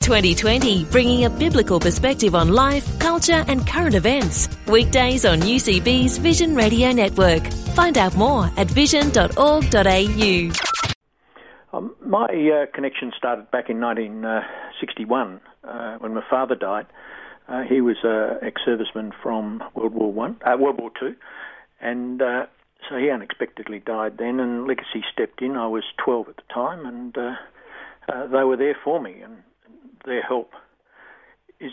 2020, bringing a biblical perspective on life, culture, and current events. Weekdays on UCB's Vision Radio Network. Find out more at vision.org.au. Um, my uh, connection started back in 1961 uh, when my father died. Uh, he was an ex-serviceman from World War One, uh, World War Two, and uh, so he unexpectedly died then. And Legacy stepped in. I was 12 at the time, and uh, they were there for me. And their help is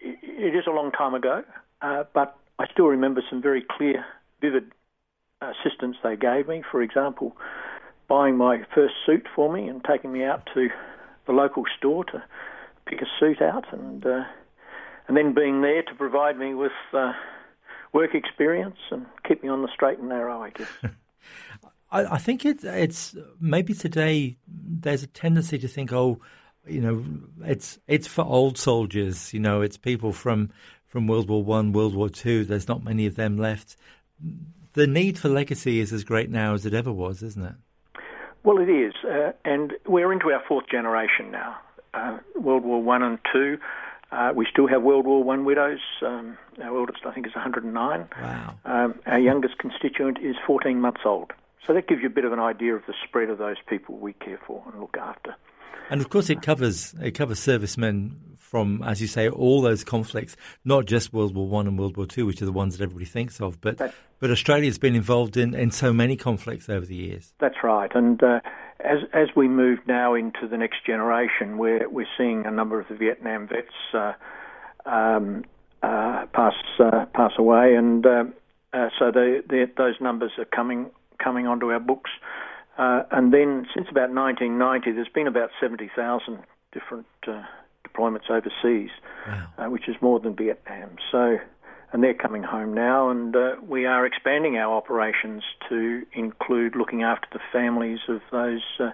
it is a long time ago, uh, but I still remember some very clear, vivid assistance they gave me. For example, buying my first suit for me and taking me out to the local store to pick a suit out, and uh, and then being there to provide me with uh, work experience and keep me on the straight and narrow. I guess. I, think it's it's maybe today there's a tendency to think, oh you know, it's it's for old soldiers. You know, it's people from from World War One, World War Two. There's not many of them left. The need for legacy is as great now as it ever was, isn't it? Well, it is, uh, and we're into our fourth generation now. Uh, World War One and Two. Uh, we still have World War One widows. Um, our eldest, I think, is 109. Wow. Um, our youngest constituent is 14 months old. So that gives you a bit of an idea of the spread of those people we care for and look after. And of course, it covers it covers servicemen from, as you say, all those conflicts, not just World War One and World War Two, which are the ones that everybody thinks of, but That's, but Australia's been involved in, in so many conflicts over the years. That's right, and uh, as as we move now into the next generation, we're we're seeing a number of the Vietnam vets uh, um, uh, pass uh, pass away, and uh, uh, so they, those numbers are coming coming onto our books. Uh, and then since about 1990, there's been about 70,000 different uh, deployments overseas, wow. uh, which is more than Vietnam. So, and they're coming home now, and uh, we are expanding our operations to include looking after the families of those uh,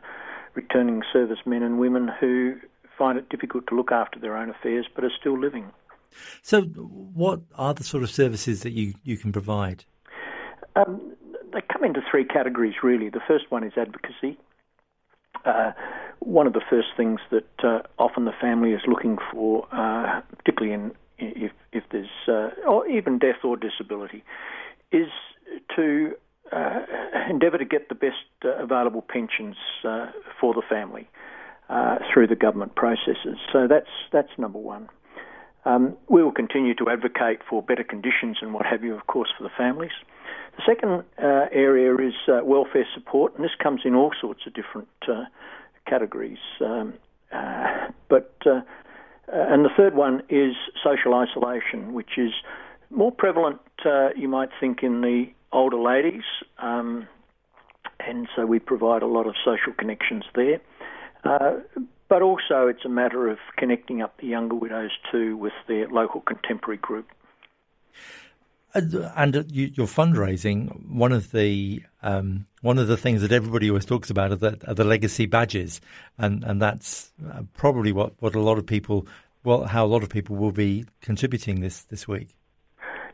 returning servicemen and women who find it difficult to look after their own affairs but are still living. So, what are the sort of services that you, you can provide? Um, they come into three categories really. The first one is advocacy. Uh, one of the first things that uh, often the family is looking for, uh, particularly in if if there's uh, or even death or disability, is to uh, endeavour to get the best uh, available pensions for the family through the government processes. So that's that's number one. Um, we will continue to advocate for better conditions and what have you, of course, for the families. The second uh, area is uh, welfare support, and this comes in all sorts of different uh, categories. Um, uh, but uh, uh, and the third one is social isolation, which is more prevalent, you might think, in the older ladies, um, and so we provide a lot of social connections there. But also, it's a matter of connecting up the younger widows too with their local contemporary group. And your fundraising, one of the um, one of the things that everybody always talks about are the, are the legacy badges, and and that's uh, probably what, what a lot of people, well, how a lot of people will be contributing this this week.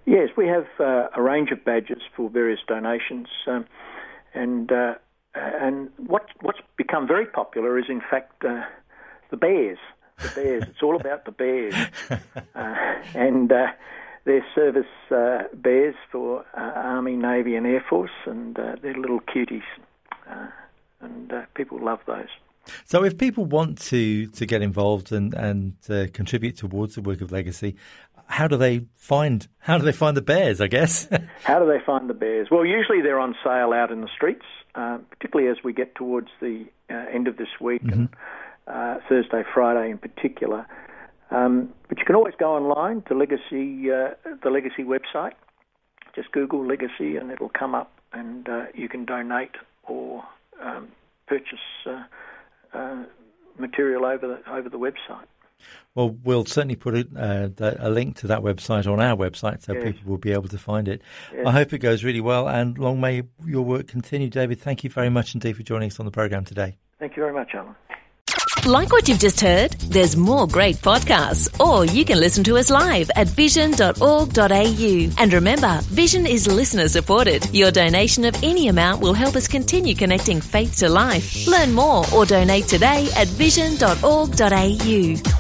Yes, we have uh, a range of badges for various donations, um, and uh, and what what's become very popular is in fact uh, the bears. The bears. it's all about the bears, uh, and uh, their service uh, bears for uh, Army, Navy, and Air Force, and uh, they're little cuties, uh, and uh, people love those. So, if people want to to get involved and and uh, contribute towards the work of legacy, how do they find how do they find the bears? I guess. how do they find the bears? Well, usually they're on sale out in the streets, particularly as we get towards the uh, end of this week mm-hmm. and Thursday, Friday in particular. Um, but you can always go online to Legacy, uh, the Legacy website. Just Google Legacy and it'll come up, and uh, you can donate or um, purchase uh, uh material over the over the website. Well, we'll certainly put a, uh, a, link to that website on our website so yes. people will be able to find it. Yes. I hope it goes really well and long may your work continue, David. Thank you very much indeed for joining us on the program today. Thank you very much, Alan. Like what you've just heard? There's more great podcasts, or you can listen to us live at vision.org.au. And remember, Vision is listener supported. Your donation of any amount will help us continue connecting faith to life. Learn more or donate today at vision.org.au.